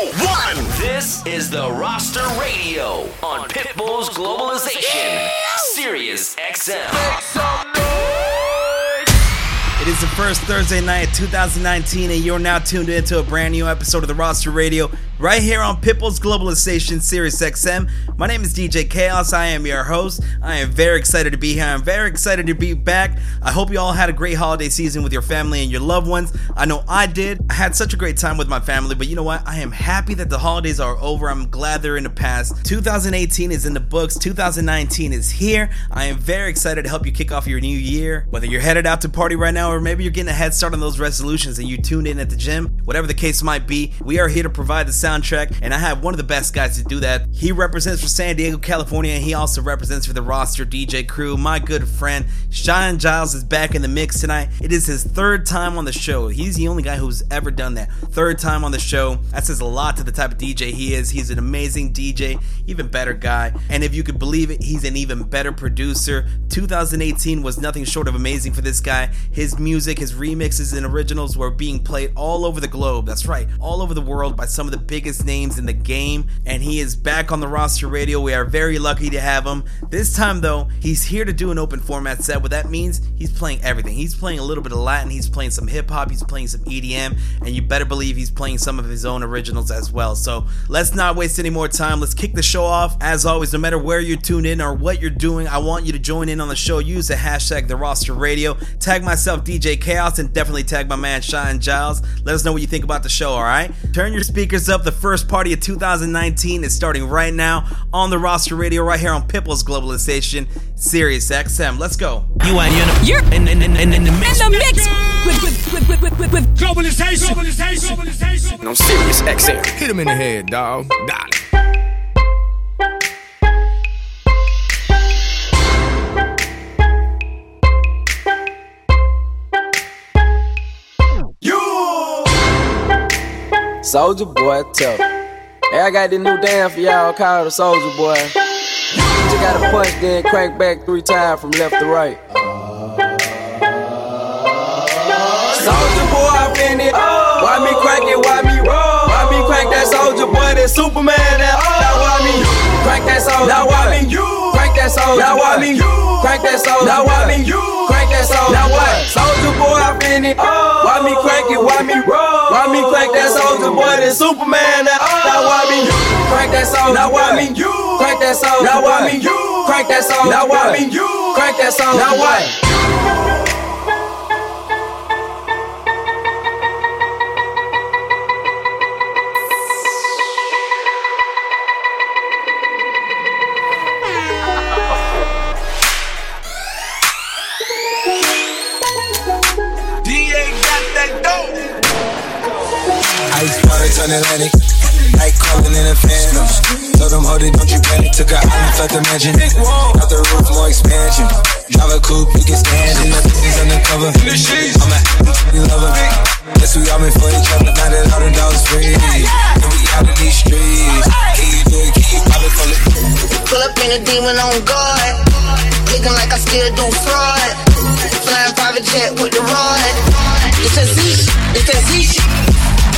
one. This is the Roster Radio on Pitbull's Globalization, Sirius XM. It is the first Thursday night of 2019, and you're now tuned into a brand new episode of the Roster Radio right here on Pitbull's Globalization Sirius XM. My name is DJ Chaos. I am your host. I am very excited to be here. I'm very excited to be back. I hope you all had a great holiday season with your family and your loved ones. I know I did. I had such a great time with my family, but you know what? I am happy that the holidays are over. I'm glad they're in the past. 2018 is in the books. 2019 is here. I am very excited to help you kick off your new year. Whether you're headed out to party right now or maybe you're getting a head start on those resolutions and you tuned in at the gym, whatever the case might be, we are here to provide the soundtrack, and I have one of the best guys to do that. He represents for San Diego, California, and he also represents for the roster DJ crew. My good friend Cheyenne Giles is back in the mix tonight. It is his third time on the show. He's the only guy who's ever done that. Third time on the show. That says a lot to the type of DJ he is. He's an amazing DJ, even better guy. And if you could believe it, he's an even better producer. 2018 was nothing short of amazing for this guy. His music, his remixes, and originals were being played all over the globe. That's right, all over the world by some of the biggest names in the game. And he is back on the roster radio. We are very lucky to have him. This time, though, he's here to do an open format set. What that means, he's playing everything. He's playing a little bit of Latin, he's playing some hip hop, he's playing some EDM, and you better believe he's playing some of his own originals as well. So let's not waste any more time. Let's kick the show off. As always, no matter where you're tuned in or what you're doing, I want you to join in on the show. Use the hashtag the roster radio. Tag myself, DJ Chaos, and definitely tag my man Cheyenne Giles. Let us know what you think about the show, alright? Turn your speakers up. The first party of 2019 is starting right now on the roster radio, right here on Pitbull's Globalization, Sirius XM. Let's go. You ain't you know, You're in, in, in, in, in the mix. in the mix with, with, with, with, with, with, with Globalization. Globalization. Globalization. I'm Sirius XM. Hit him in the head, dog. Dolly. Soldier boy, tough. Hey, I got this new dance for y'all called the Soldier Boy. You gotta punch, then crank back three times from left to right. Soldier boy, I fin it. Why me crank it? Why me roll? Why me crank that soldier boy? That Superman? That now why me crank that soldier? Now why me crank that soldier? Now why me crank that soldier? Now why me you. crank that soldier? Now what? Soldier boy, I fin it. Oh. Why me crank it? Why me roll? Why me crank that soldier boy? That Superman? That oh. now why me crank that soldier? Now why me you? crank that soldier? Now why me you? crank that soldier? Now why me you? crank that soldier? Now what? Water Atlantic. Night calling in a phantom. Told them, hold it, don't you panic. Took a island, left the mansion. Out the roof, more expansion. Drive a coupe, you can stand in the things undercover. I'm a happy lover. Guess we all been for each other. Now that all the dogs free. And we out in these streets. Can you do it? Can you pop it from the Pull up in a demon on guard. Looking like I still do fraud. Flying private jet with the rod. It's a Z, it's a Z shit.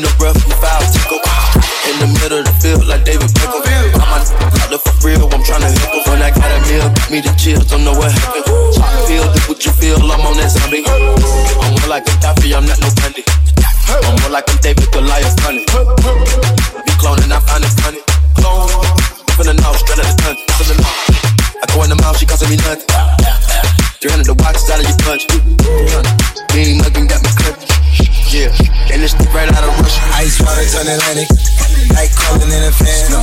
In the rough, we foul to go. In the middle of the field, like David Beckham. I'm my out there for real, I'm tryna hit them. When I got a meal, give me the chills, don't know what happened. Pop pill, do what you feel, I'm on that zombie. I'm more like a Daffy, I'm not no candy. I'm more like I'm David Goliath running. Be cloning, I find it funny. Clone, the north, straight out the country. To the north. I go in the mouth, she costing me nothing. 300 the watches out of your punch. Turn Atlantic. Night calling in a phantom.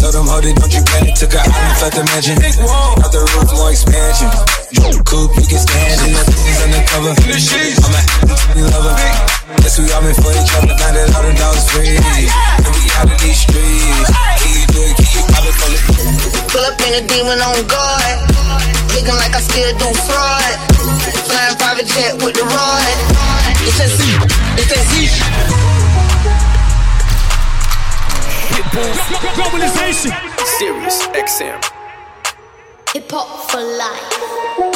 Told them, hold it, don't you panic. Took a island, left the mansion. Out the roof, more expansion. Coupe, you can stand it. Nothing's undercover. I'm a lover. Guess we all been for each other. Now that all the dogs free. And we out in these streets. Can you do it? Can you pop it for it? Pull up in a demon on guard. Looking like I still do fraud. Flying private jet with the rod. It's that Z. It's that Z. Globalization. Sirius XM. Hip hop for life.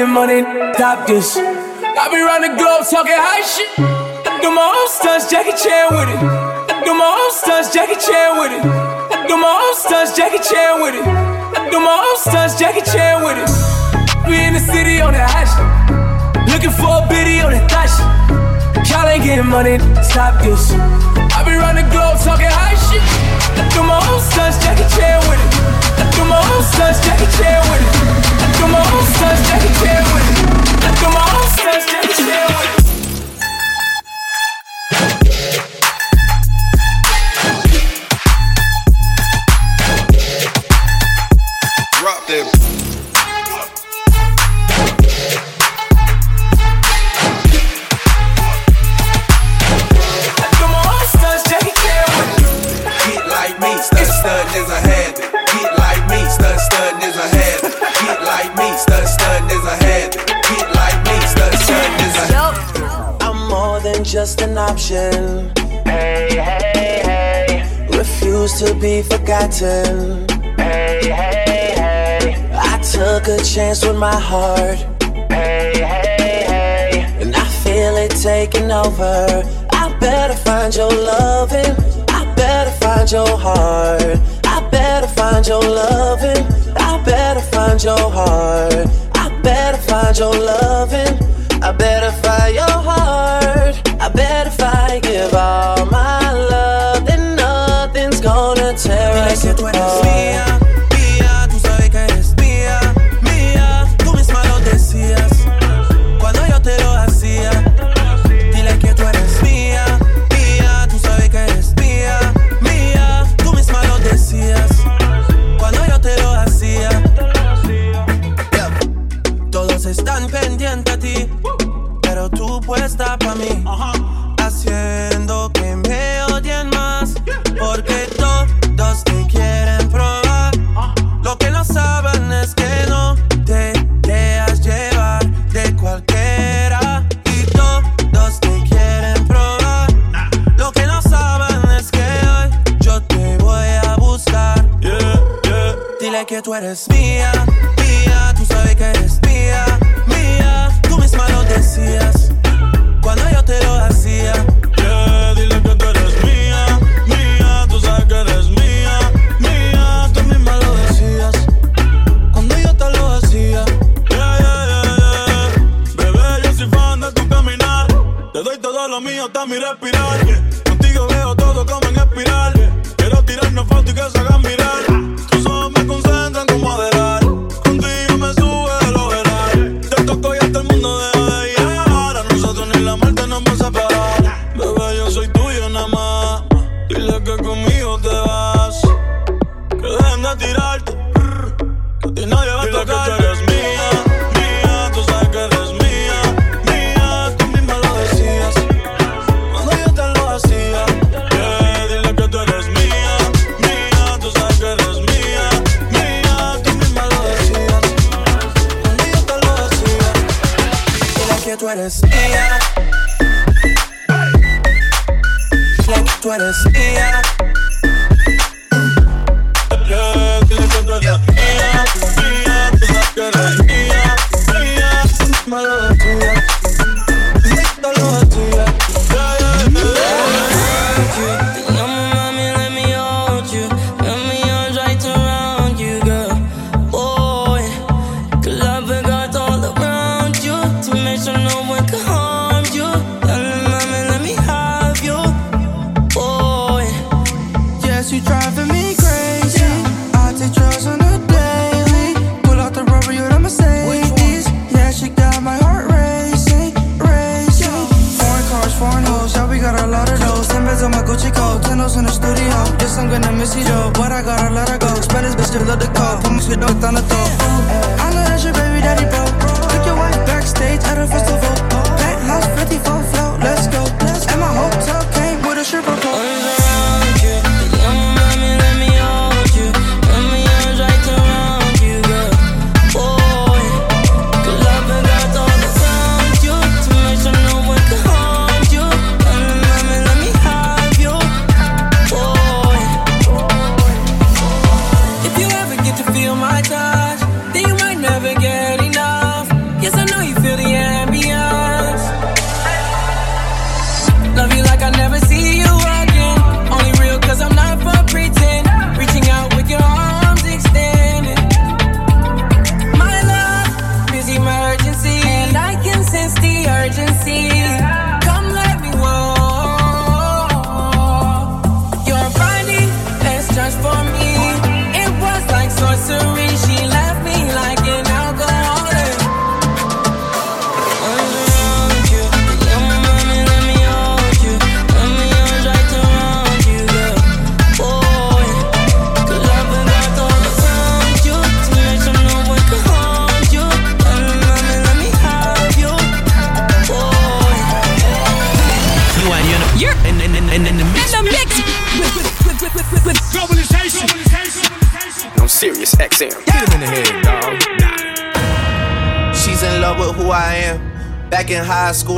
Getting money, stop this. I be round the globe talking high shit. I do my own stunts, Jackie Chan with it. I do my own stunts, Jackie Chan with it. I do my own stunts, Jackie Chan with it. I do my own stunts, Jackie Chan with it. We in the city on that hash. Looking for a biddy on that dash. Y'all ain't getting money, stop this. I be round the globe talking high shit. I do my own stunts, Jackie Chan with it. I do my own stunts, Jackie Chan with it. I do my own stunts, Jackie Chan with it. I do my own find your heart. I better find your loving. I better find your heart. I better find your loving. Eres mía. Que tú eres mía.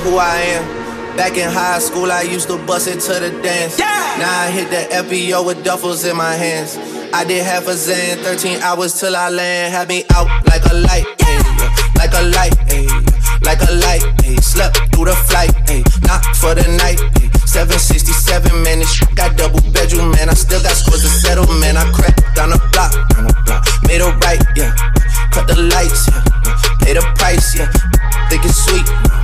Who I am. Back in high school, I used to bust it to the dance. Yeah. Now I hit the FBO with duffels in my hands. I did half a Zan, 13 hours till I land. Had me out like a light, like a light, ay, like a light. Ay. Slept through the flight, ay. not for the night. Ay. 767, man, this shit got double bedroom, man. I still got scores to settle, man. I cracked down the block, down the block. Made a right, yeah. Cut the lights, yeah. Pay the price, yeah. Think it's sweet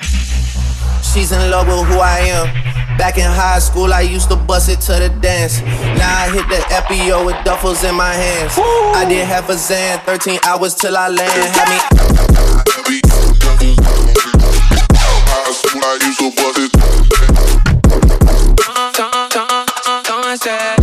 She's in love with who I am. Back in high school, I used to bust it to the dance. Now I hit the FBO with duffels in my hands. I did half a Zan, 13 hours till I land. Had me. High school, I used to bust it. I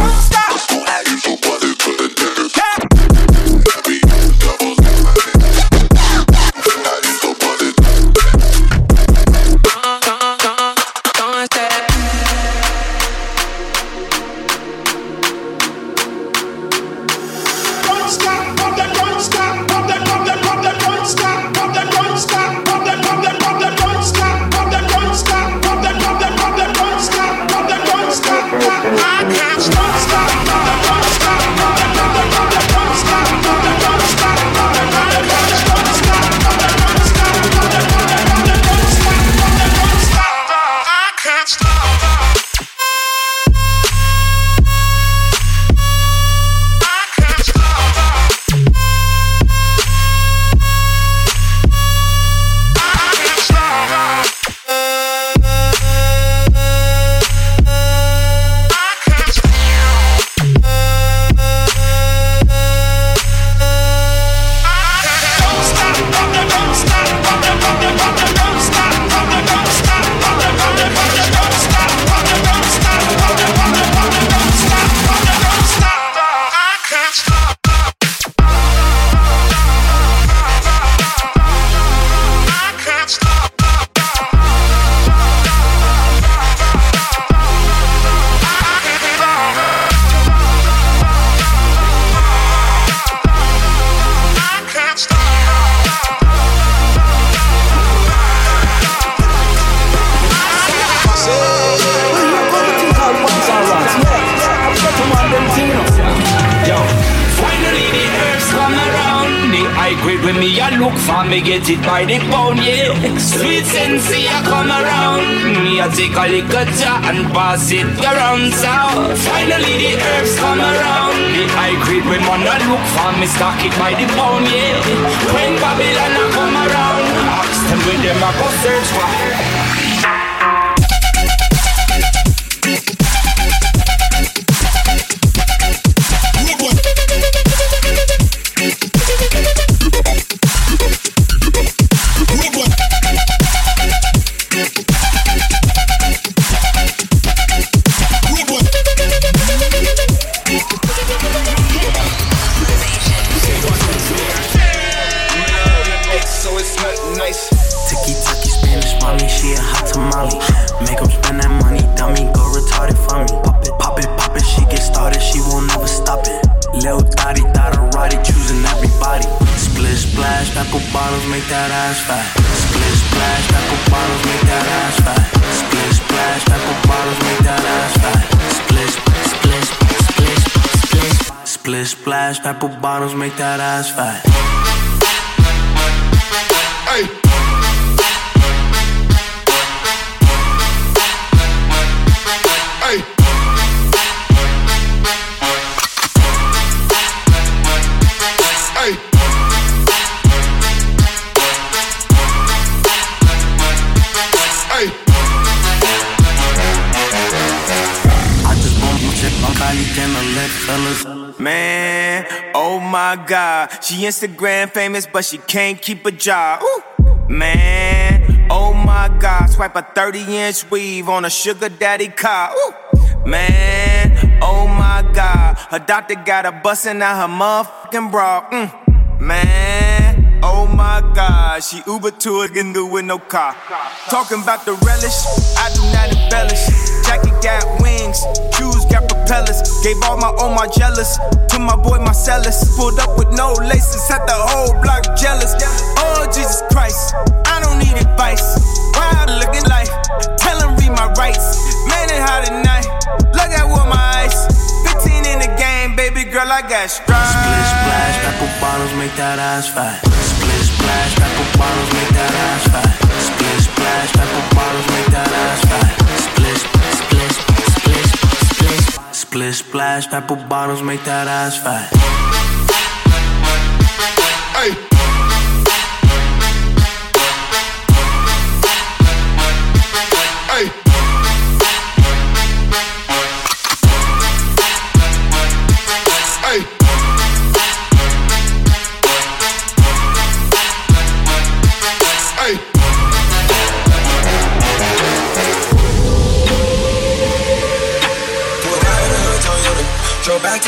bottles make that ass fat. She Instagram famous, but she can't keep a job. Ooh. Man, oh my God. Swipe a 30 inch weave on a sugar daddy car. Ooh. Man, oh my God. Her doctor got her busting out her motherfucking bra. Mm. Man, oh my God. She Uber to a nigga with no car. Talking about the relish, I do not embellish. Jacket got wings, shoes got Gave all my all my jealous to my boy Marcellus. Pulled up with no laces, had the whole block jealous. Oh Jesus Christ, I don't need advice. Wild looking life, tell him read my rights. Man, it hot tonight. Look at what my eyes. 15 in the game, baby girl, I got strides. Splish splash, apple bottles make that ass fat. Splish splash, apple bottles make that ass fat. Splash, apple bottles make that ass fat. Splish splash, apple bottles make that ass fat.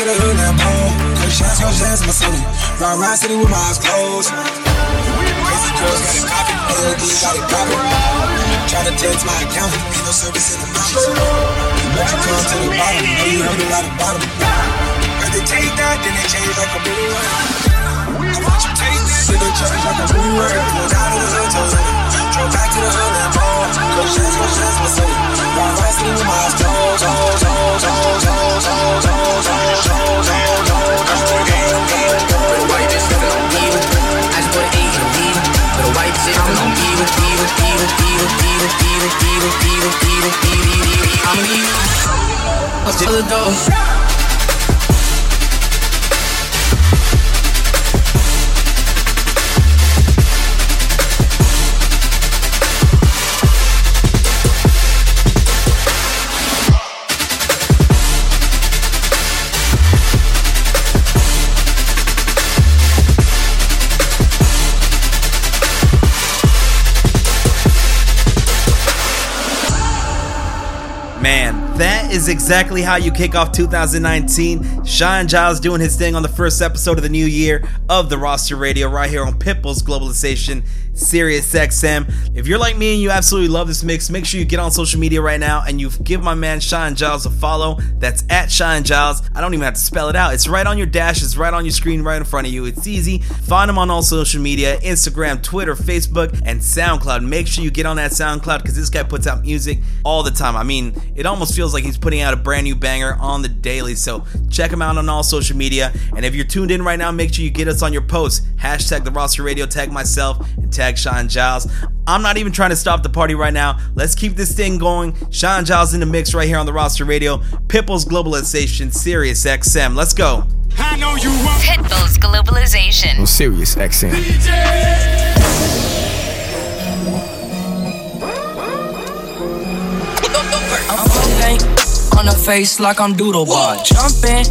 To the hood now, home. Cause shots, cause shots in my city. Ride, ride city with my eyes closed. Crazy girls got it poppin', LD got it poppin'. Tryna text my account, ain't no service in the mountains. But you come to the bottom, know you heard a lot about them. Heard they take that, then they change like a boomerang. I watch you that, then they change like a boomerang. Out of the hood, told it. Drove back to the hood and. Cause shots, cause shots in my city. Ride city with my eyes closed, closed, closed, closed, closed, closed, closed, closed. I'm the is exactly how you kick off 2019. Cheyenne Giles doing his thing on the first episode of the new year of the roster radio right here on Pitbull's Globalization Sirius XM. If you're like me and you absolutely love this mix, make sure you get on social media right now and you give my man Cheyenne Giles a follow. That's at Cheyenne Giles. I don't even have to spell it out. It's right on your dash, it's right on your screen, right in front of you. It's easy. Find him on all social media Instagram, Twitter, Facebook, and SoundCloud. Make sure you get on that SoundCloud because this guy puts out music all the time. I mean, it almost feels like he's putting out a brand new banger on the daily. So check him out on all social media. And if you're tuned in right now, make sure you get us on your posts. Hashtag the roster radio, tag myself, and tag Cheyenne Giles. I'm not even trying to stop the party right now. Let's keep this thing going. Cheyenne Giles in the mix right here on the roster radio. Pitbull's Globalization, Sirius XM. Let's go. I know you want Pitbull's Globalization on Sirius XM. on the face like I'm Doodlebug. Jumping,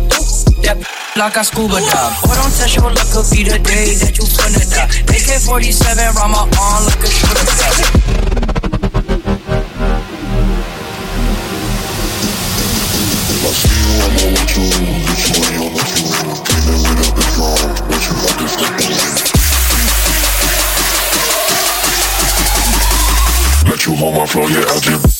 that like I scuba dive. Boy, don't touch your luck, could be the day that you finna die. AK 47 round my arm like a shooter. Let you hold my flow, yeah, I just.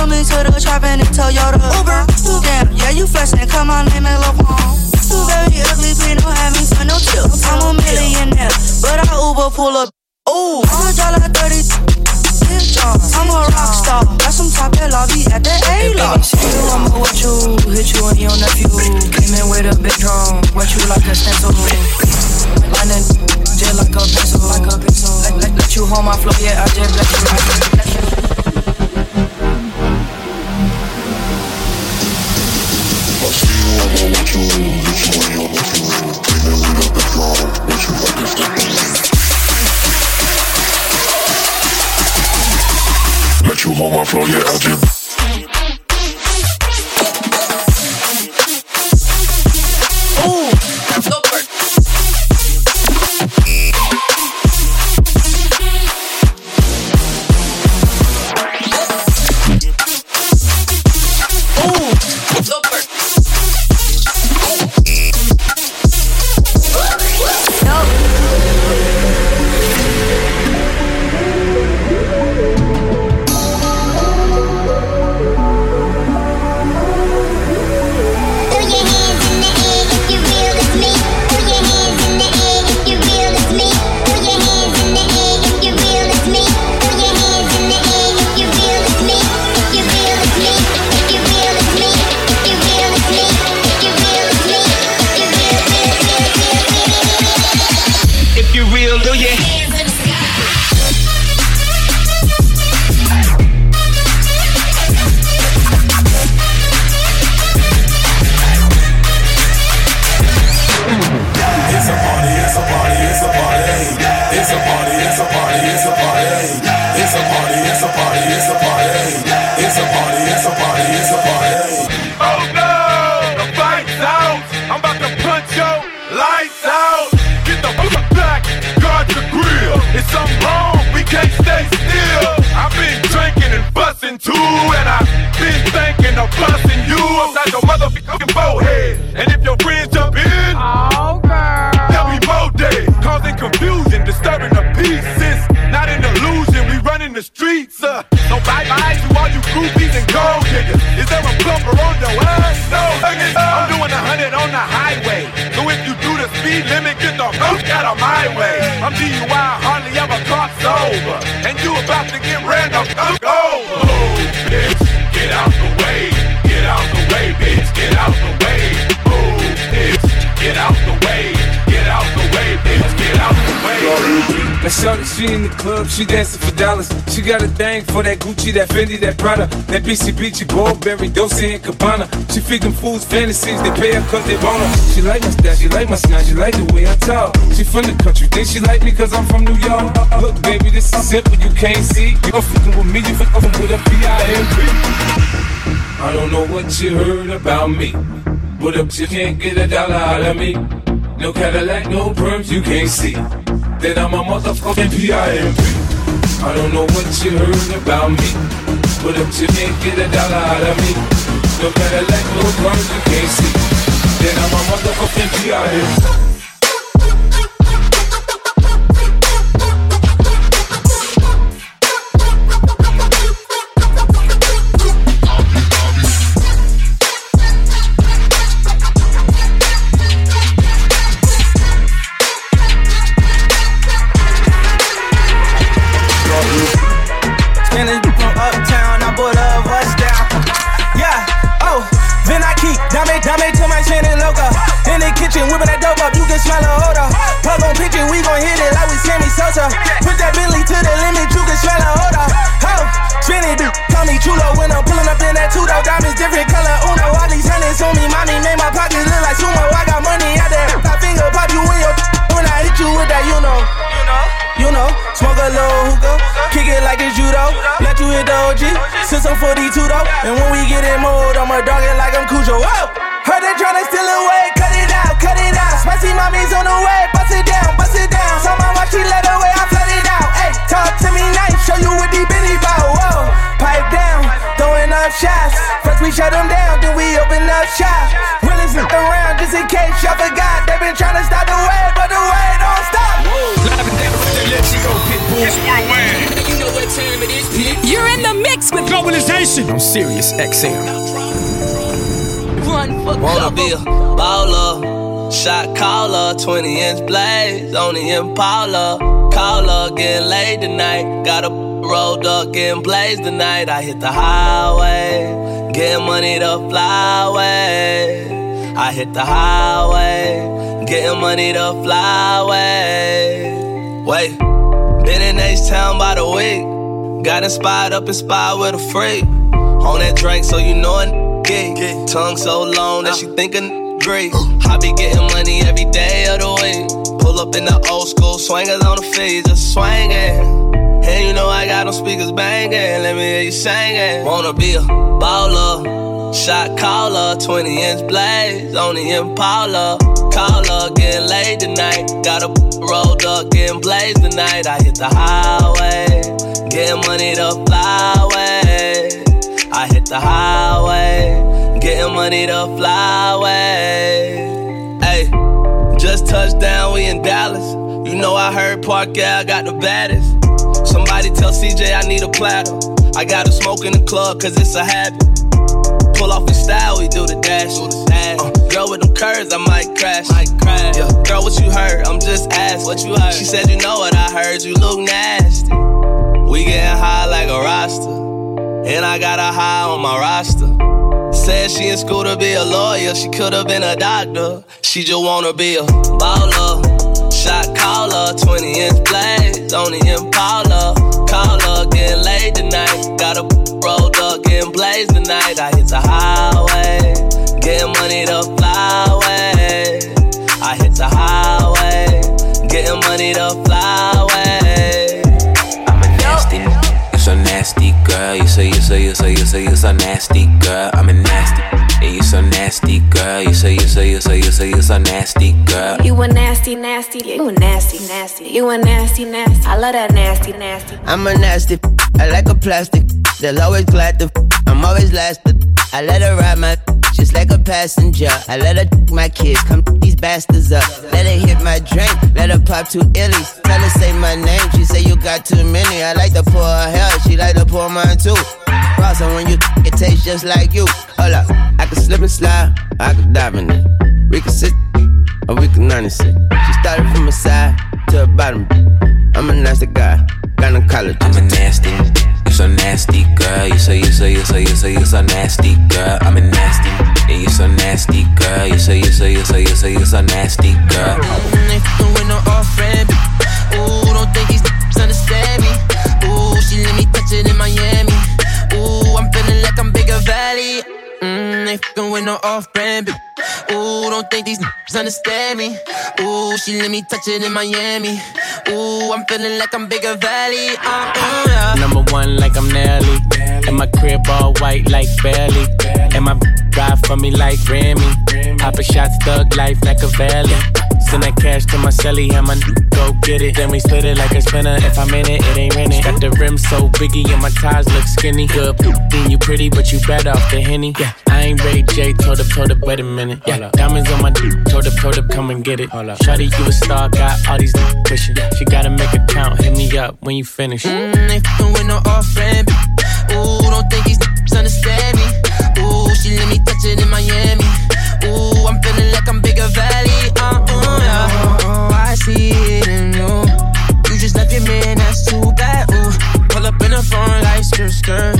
Took me to the trap in the Toyota. Uber, damn, yeah, you flexing. Come on, name it Pong. You very ugly, please don't have me for no chips. I'm a millionaire, but I Uber pull up. Ooh, I'm a dollar 30. I'm a rock star. Got some top at lobby at the A-Log. You, I'ma wet you, hit you and your nephew. Came in with a big drum, wet you like a stencil. Lightning, just like a pencil, like a pencil. Let, let, let you hold my flow, yeah, I just bless you. I just bless you. Let you hold my flow, yeah, I just. She dancing for dollars. She got a thing for that Gucci, that Fendi, that Prada, that BCBG, Burberry, Dolce and Gabbana. She feed them fools fantasies, they pay her cause they want her. She like my style, she like my smile, she like the way I talk. She from the country, think she like me cause I'm from New York. Look, baby, this is simple, you can't see. You don't fucking with me, you fucking with a P.I.M.P. I don't know what you heard about me, but if you can't get a dollar out of me, No Cadillac, no perms, you can't see. Then I'm a motherfucking PIMP. I don't know what you heard about me, but if you can't get a dollar out of me, no Cadillac, no perms, you can't see. Then I'm a motherfucking PIMP. Since I'm 42 though. And when we get in mode, I'ma dog it like I'm Cujo. Whoa! Heard they tryna steal away, cut it out, cut it out. Spicy mommy's on the way, bust it down, bust it down. Saw my watch, she let away, I flood it out. Hey, talk to me nice, show you what the bitty bout. Whoa, pipe down, throwing up shots. First we shut them down, then we open up shop. Really flip around just in case y'all forgot. They been tryna stop the way, down with the let you go, Pitbull. It's worldwide. You're in the mix with globalization. I'm Sirius, XM. One for Wanna be a baller, shot caller, 20 inch blaze on the Impala. Caller, getting laid tonight. Got a rolled up, getting blazed tonight. I hit the highway, getting money to fly away. I hit the highway, getting money to fly away. Wait, been in H Town by the week. Got inspired up inspired with a freak. On that drink, so you know it gay. Tongue so long that she thinkin' great. I be getting money every day of the week. Pull up in the old school swingers on the feet, just swinging. And you know I got them speakers banging. Let me hear you singing. Wanna be a baller, shot caller, 20 inch blaze on the Impala. Caller, getting laid tonight. Got a rolled up, getting blazed tonight. I hit the highway. Getting money to fly away. I hit the highway. Getting money to fly away. Hey, just touched down, we in Dallas. You know I heard Park I got the baddest. Somebody tell CJ I need a platter. I gotta smoke in the club, cause it's a habit. Pull off in style, we do the dash. Uh, girl with them curves, I might crash. Might crash. Yeah, girl, what you heard? I'm just asking. What you heard? She said, you know what I heard, you look nasty. We getting high like a roster. And I got a high on my roster. Said she in school to be a lawyer. She could have been a doctor. She just wanna be a baller. Shot caller, 20 inch blades on the Impala. Caller, getting laid tonight. Got a rolled up, getting blazed tonight. I hit the highway, getting money to fly away. I hit the highway, getting money to fly away I'm a nasty, you're so nasty, girl. You say, you say, you say, you say, you so nasty, girl. I'm a nasty. Yeah, you so nasty, girl. You say, you say, you say, you say, you so nasty, girl. You a nasty, nasty. You a nasty, nasty. You a nasty, nasty. I love that nasty, nasty. I'm a nasty. I like a plastic. They'll always glad to. I'm always lasted. I let her ride my just like a passenger. I let her my kids come these bastards up. Let her hit my drink, let her pop two illies. Tell her say my name, she say you got too many. I like to pour her hair, she like to pour mine too. Cross when you it tastes just like you. Hold up, I can slip and slide, I can dive in it. We can sit or we can sit. She started from the side to the bottom. I'm a nasty guy, gynecologist. I'm a nasty so nasty, girl. You so, you so, you so, you so, you so nasty, girl. I'm a nasty. Yeah, you so nasty, girl. You so, you so, you so, you so, you so nasty, girl. Nigga with no off friend. Ooh, don't think these understand me. Ooh, she let me touch it in Miami. Ooh, I'm feeling like I'm Makaveli. They fucking with no off brand. Ooh, don't think these niggas understand me. Ooh, she let me touch it in Miami. Ooh, I'm feeling like I'm Makaveli. Uh, uh, yeah. Number one, like I'm Nelly. And my crib all white like Belly. And my ride for me like Remy. Poppin' shots, thug life like a valley. Send that cash to my celly, have my n- go get it. Then we split it like a spinner. If I'm in it, it ain't rented. Got the rim so biggie and my ties look skinny. Good, then you pretty, but you bad off the henny. Yeah, I ain't Ray J, told up, told up, wait a minute. Yeah, diamonds on my d- told up, told up, come and get it. Shawty, you a star, got all these n- pushing. She gotta make a count, hit me up when you finish. Mm, they fucking with no off brand. Ooh, don't think these niggas understand me. Ooh, she let me touch it in Miami. Ooh, I'm feeling like I'm Makaveli. See you. You just left your man, that's too bad. Ooh, pull up in the phone like skirt, skirt.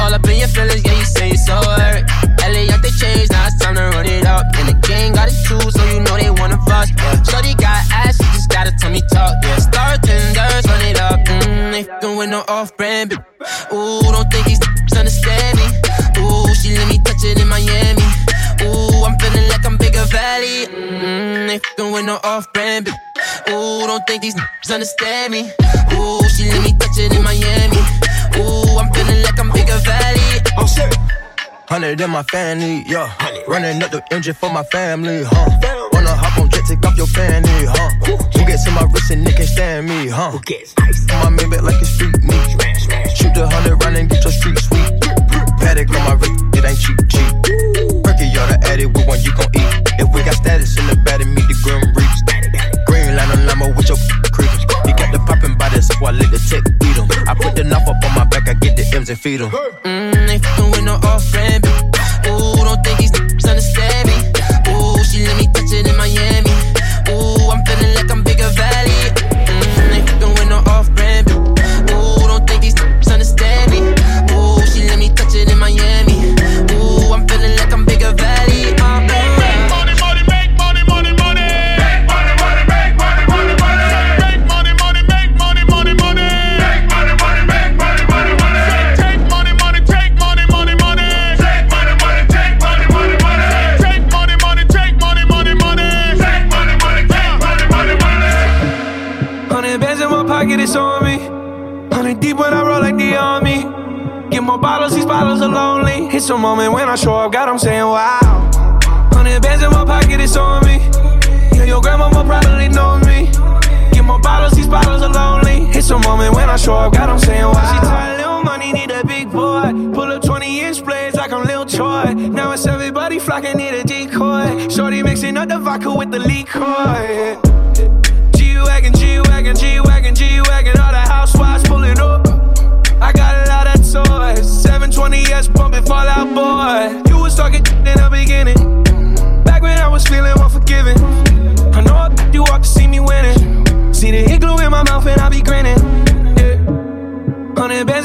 All up in your feelings, yeah, you say it's so hurt. LA out the change, now it's time to run it up. And the gang got it too, so you know they wanna fuss. Yeah. Shorty got ass, she just gotta tell me talk. Yeah, star tenders, run it up. Mm, they with no off-brand. bitch. Ooh, fucking with no off-brand. bitch. Ooh, don't think these niggas understand me. Ooh, she let me touch it in Miami. Ooh, I'm feeling like I'm Makaveli. I'm sick. Hundred in my family, yeah. Running up the engine for my family, huh? Wanna hop on jet, take off your fanny, huh? Who gets in my wrist and they can't stand me, huh? Who gets ice? My man back like it's street meat. Shoot the hundred round and get your street sweet. Patek on my wrist, it ain't cheap, cheap. Perky, y'all with you gon' eat. If we got status in the bed, meet the grim reaps. Green line on limo with your creepers. He got the poppin' by this, so I let the tech beat him. I put the knife up on my back, I get the M's and feed him. Mm, they fucking with no off-brand. bitch. Ooh, don't think these more bottles, these bottles are lonely. It's a moment when I show up, God, I'm saying wow. Hundred bands in my pocket, it's on me. Yeah, your grandma probably know me. Get more bottles, these bottles are lonely. It's a moment when I show up, God, I'm saying wow. She tired, little money, need a big boy. Pull up 20 inch blades like I'm Lil Troy. Now it's everybody flocking, need a decoy. Shorty mixing up the vodka with the liquor. G-Wagon,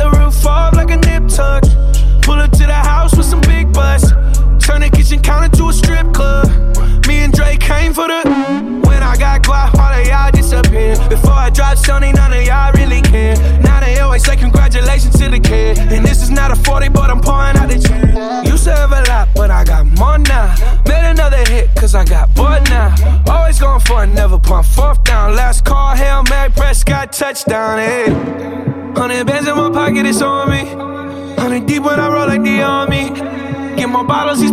The roof off like a nip tuck. Pull up to the house with some big butts. Turn the kitchen counter to a strip club. Me and Drake came for the. When I got guap, all of y'all disappear. Before I drop Sony, none of y'all really care. Now they always say congratulations to the kid. And this is not a 40, but I'm pouring out the chain. Used to have a lot, but I got more now. Made another hit, cause I got bored now. Always going for it, never punt fourth down. Last call, Hail Mary, Prescott, touchdown, hey. Hundred bands in my pocket, it's on me. Hundred deep when I roll like the army. Get more bottles, these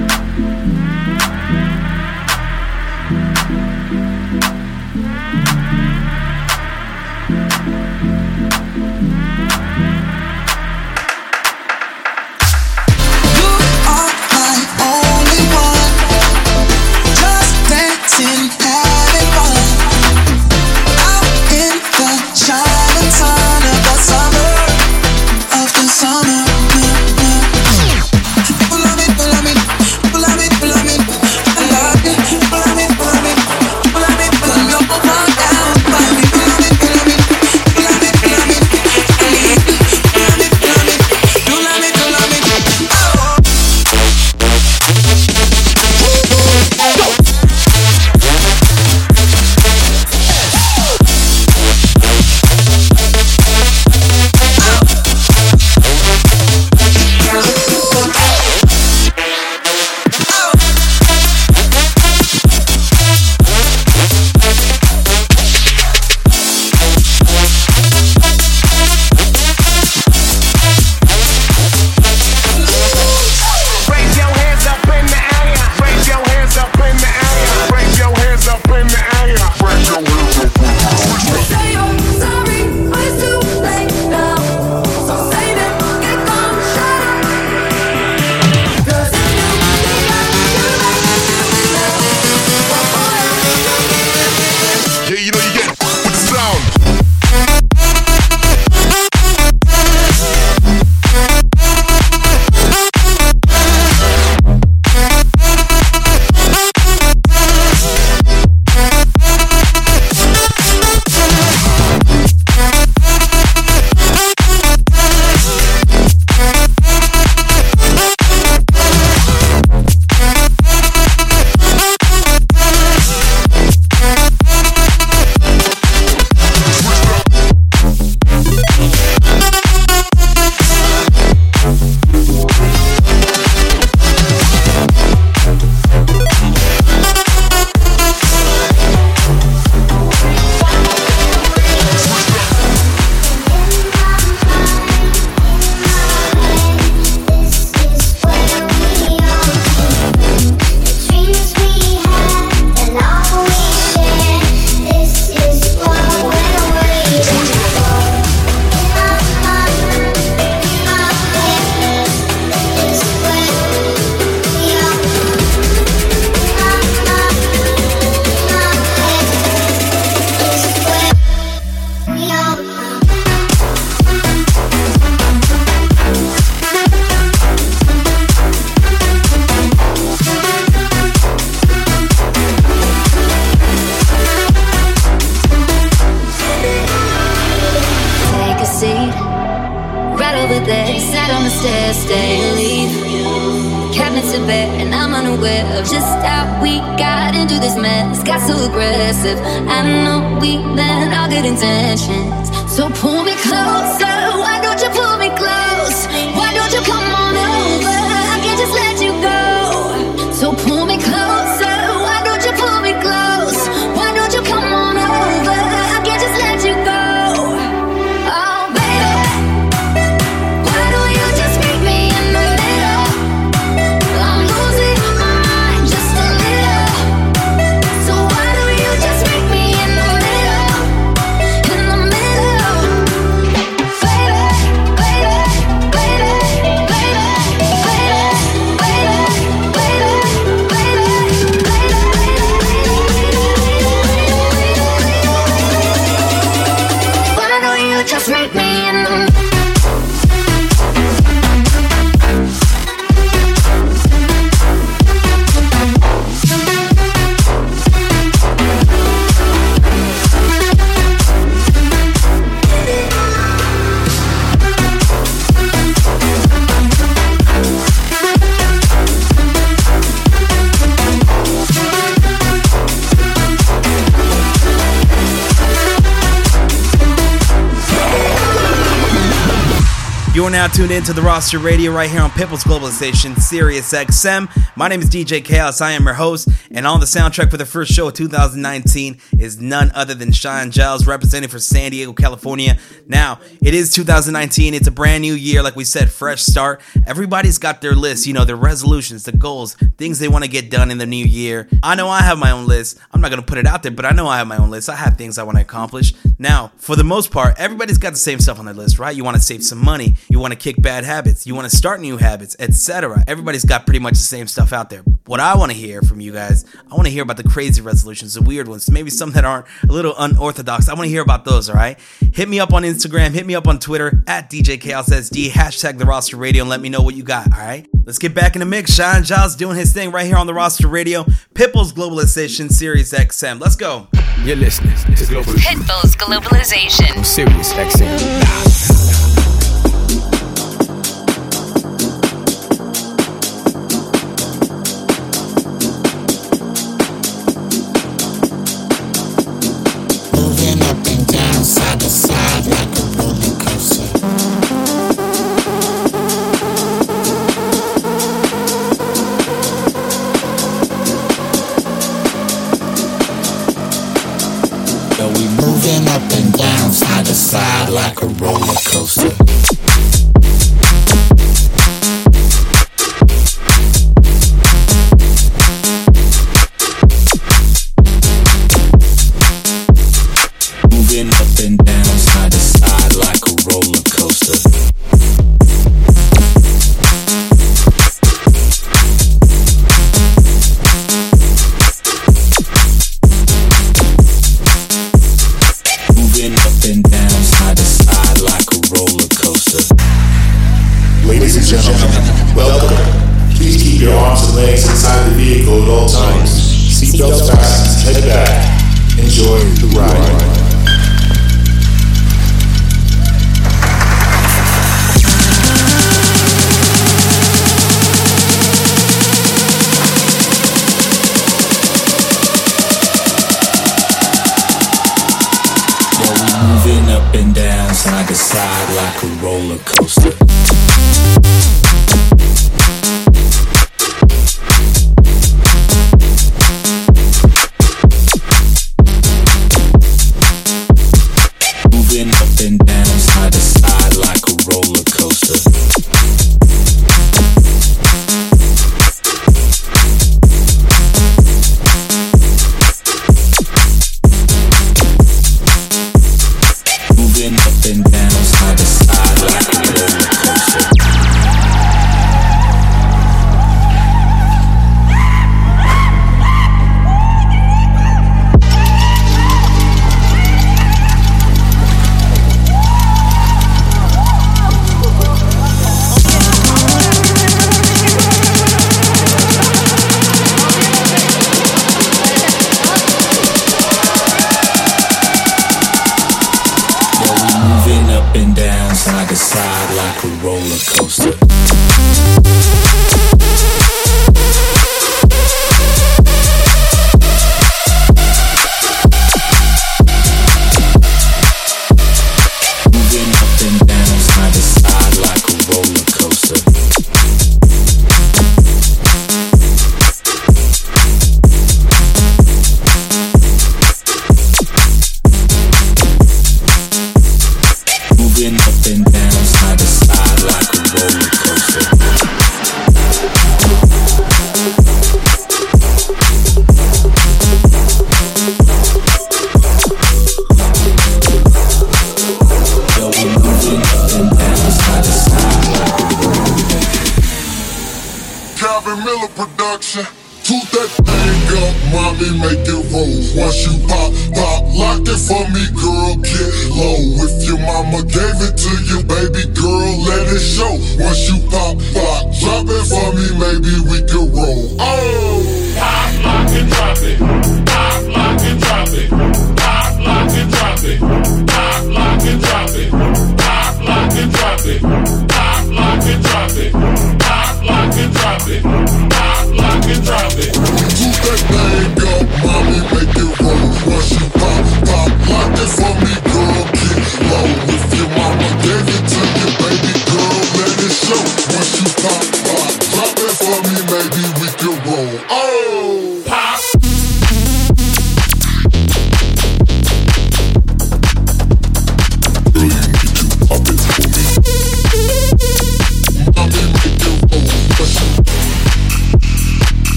Now tuned into the roster radio right here on Pitbull's Globalization, Sirius XM. My name is DJ Chaos. I am your host, and on the soundtrack for the first show of 2019 is none other than Cheyenne Giles, representing for San Diego, California. Now, it is 2019. It's a brand new year, like we said, fresh start. Everybody's got their list, you know, their resolutions, the goals, things they want to get done in the new year. I know I have my own list. I'm not going to put it out there, but I know I have my own list. I have things I want to accomplish. Now, for the most part, everybody's got the same stuff on their list, right? You want to save some money, you want to kick bad habits, you want to start new habits, etc. Everybody's got pretty much the same stuff out there. What I want to hear from you guys, I want to hear about the crazy resolutions, the weird ones, maybe some that aren't a little unorthodox. I want to hear about those, all right? Hit me up on Instagram, hit me up on Twitter at DJ Chaos SD, hashtag the roster radio, and let me know what you got, all right? Let's get back in the mix. Cheyenne Giles doing his thing right here on the roster radio, Pitbull's Globalization Sirius XM. Let's go. You're listening to Pitbull's Globalization. on Sirius XM.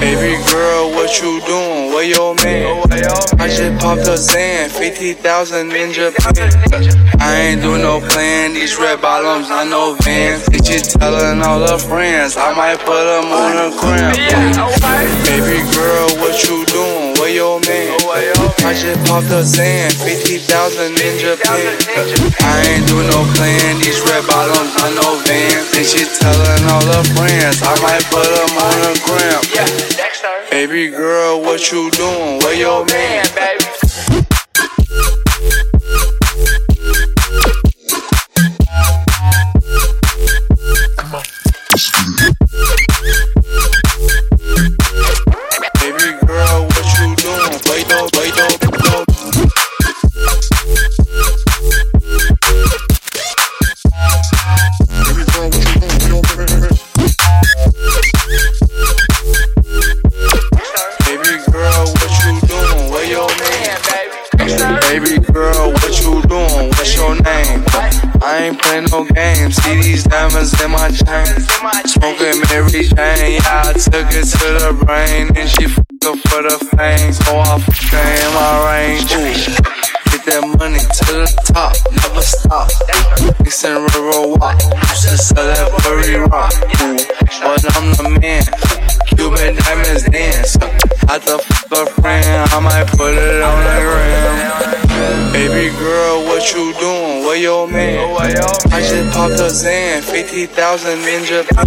Baby girl, what you doing? Where your man? I just popped a Zan, 50,000 in Japan. I ain't do no plan, these red bottoms, I no van. Did you telling all the friends? I might put them on a gram. Baby girl, what you doing? for your man. I just popped a sand, 50,000 in Japan. I ain't do no plan, these red bottoms on no van. And she telling all her friends, I might put them on a gram. Baby girl, what you doing? Where your man, baby? diamonds in my chain. Smoking Mary Jane, yeah, I took it to the brain. And she fuckin' for the fame, so I fuckin' in my range. Get that money to the top, never stop. Mixing river walk, used to sell that furry rock. Ooh. But I'm the man. You bet diamonds dance. I the fuck a friend, I might put it on the rim. Baby girl, what you doing? Where your man? I just popped a Zan, 50,000 in Japan.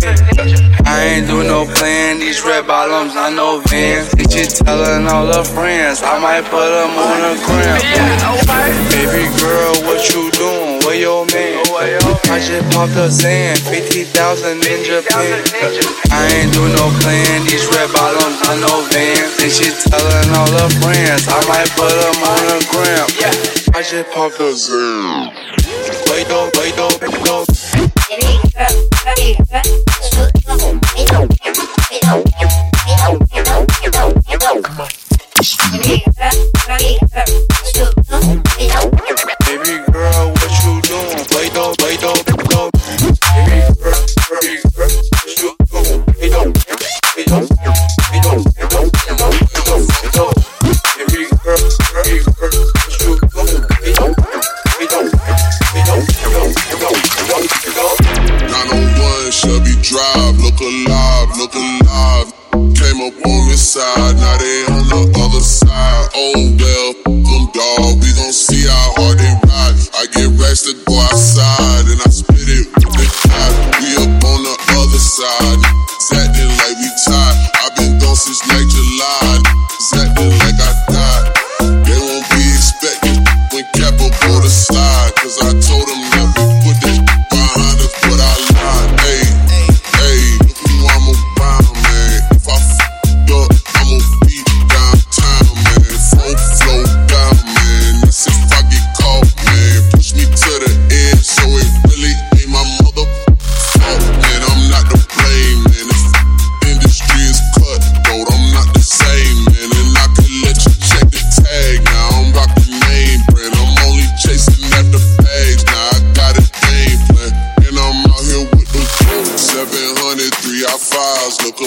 I ain't do no plan, these red bottoms, I know vans. Did you telling all her friends? I might put them on the ground. Baby girl, what you doing? Where your man? I just popped a Zan, 50,000 in Japan. I ain't do no plan, these red bottoms, I know Vans. And she telling all her friends, I might put them on a gram. I just popped a Zan. Wait up, wait up. Baby girl, side,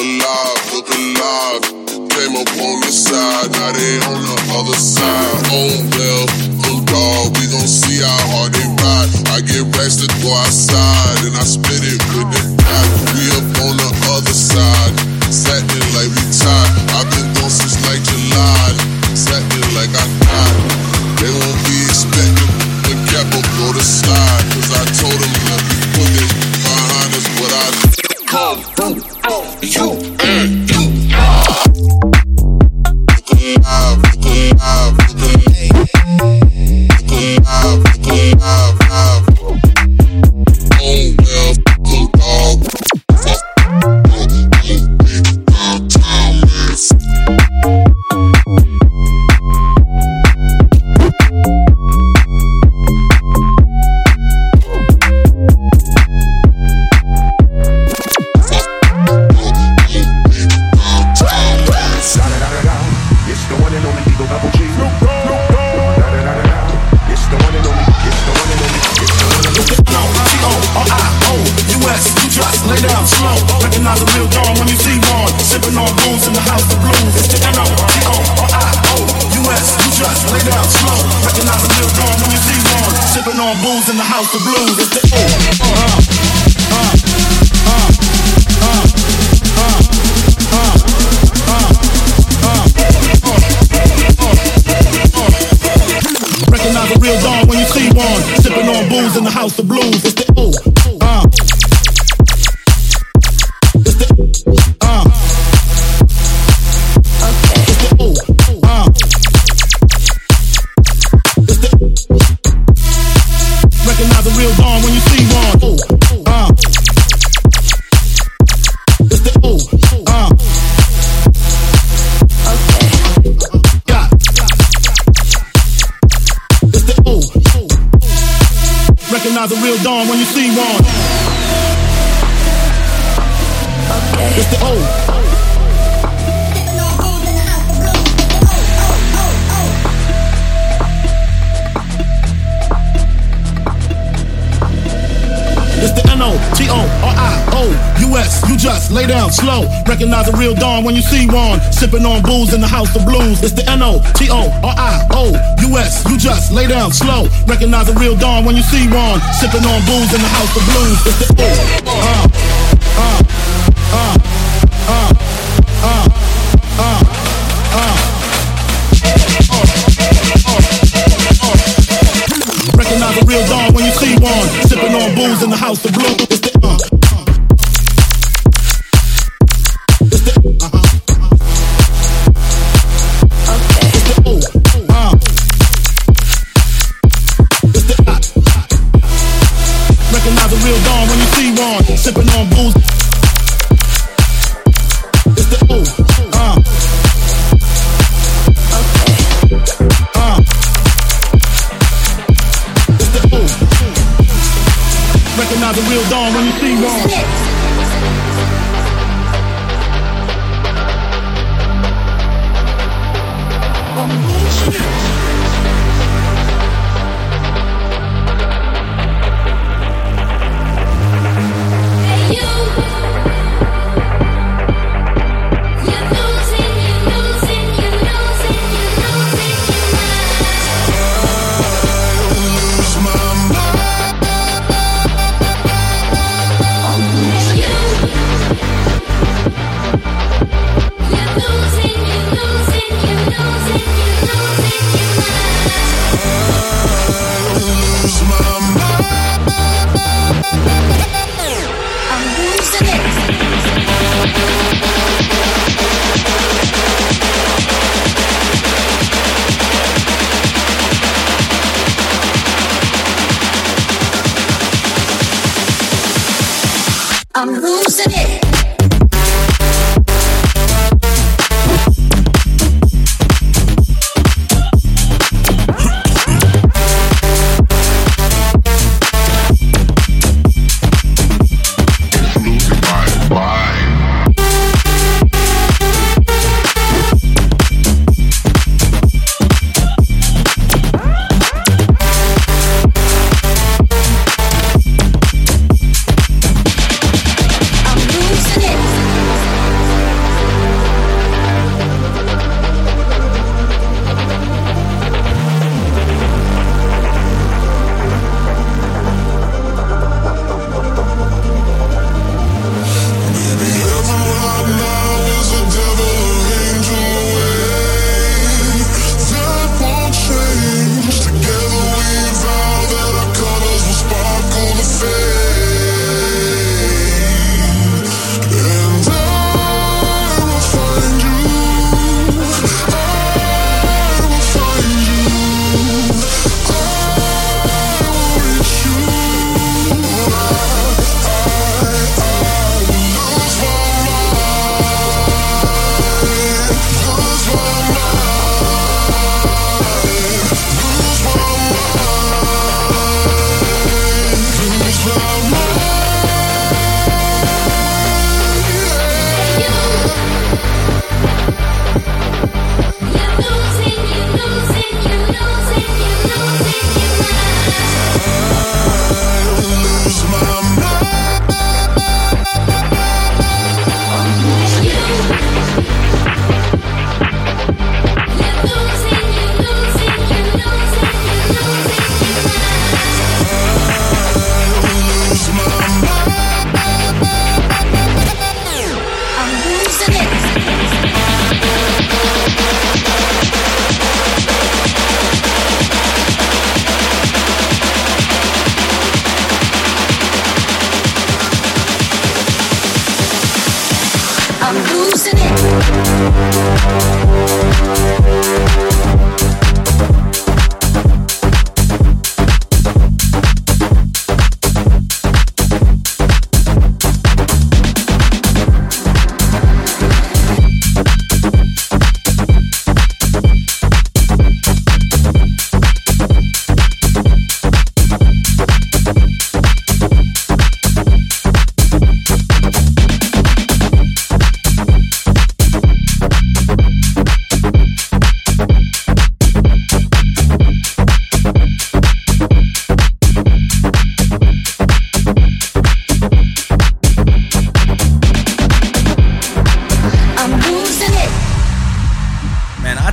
alive, look alive. Came up on this side, now they on the other side. Oh well, them dog, we gon' see how hard they ride. I get racks to go outside, and I spit it with the dot. We up on the other side, acting like we tied. I've been gone since like July, acting like I died. They won't be expecting when Capo go to slide, real dawn when you see one. It's the O. just lay down slow. Recognize a real dawn when you see one. Sipping on booze in the house of blues. It's the N-O-T-O-R-I-O-U-S. You just lay down slow. Recognize a real dawn when you see one. Sipping on booze in the house of blues. It's the O. Uh, uh, uh, uh, uh, uh, uh. Recognize a real dawn when you see one. Sipping on booze in the house of blue.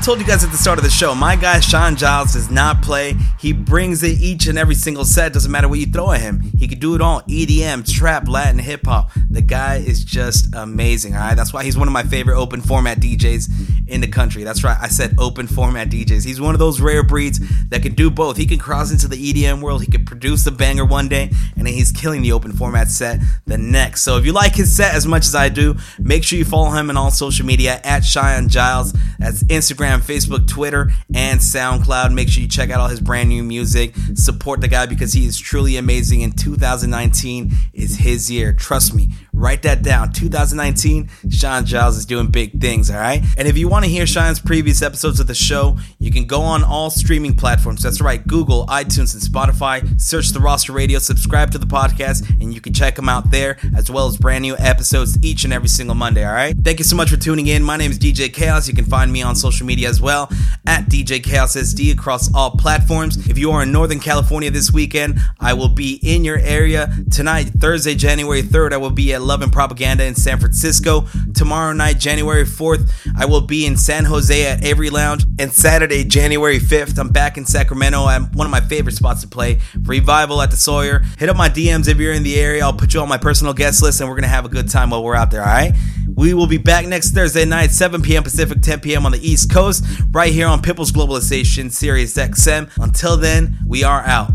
Told you guys at the start of the show, my guy Cheyenne Giles does not play. He brings it each and every single set. Doesn't matter what you throw at him. He can do it all EDM, trap, Latin, hip hop. The guy is just amazing. All right. That's why he's one of my favorite open format DJs in the country. That's right. I said open format DJs. He's one of those rare breeds that can do both. He can cross into the EDM world. He can produce a banger one day, and then he's killing the open format set the next. So if you like his set as much as I do, make sure you follow him on all social media at Cheyenne Giles. That's Instagram, Facebook, Twitter, and SoundCloud. Make sure you check out all his brand new music. Support the guy because he is truly amazing. And 2019 is his year. Trust me. Write that down. 2019, Cheyenne Giles is doing big things, all right? And if you want to hear Cheyenne's previous episodes of the show, you can go on all streaming platforms. That's right, Google, iTunes, and Spotify. Search the Roster Radio, subscribe to the podcast, and you can check them out there, as well as brand new episodes each and every single Monday, all right? Thank you so much for tuning in. My name is DJ Chaos. You can find me on social media as well at DJ Chaos SD across all platforms. If you are in Northern California this weekend, I will be in your area tonight, Thursday, January 3rd. I will be at Love and Propaganda in San Francisco. Tomorrow night, January 4th, I will be in San Jose at Avery Lounge. And Saturday, January 5th, I'm back in Sacramento. I'm one of my favorite spots to play. Revival at the Sawyer. Hit up my DMs if you're in the area. I'll put you on my personal guest list and we're going to have a good time while we're out there, all right? We will be back next Thursday night, 7 p.m. Pacific, 10 p.m. on the East Coast, right here on Pitbull's Globalization Sirius XM. Until then, we are out.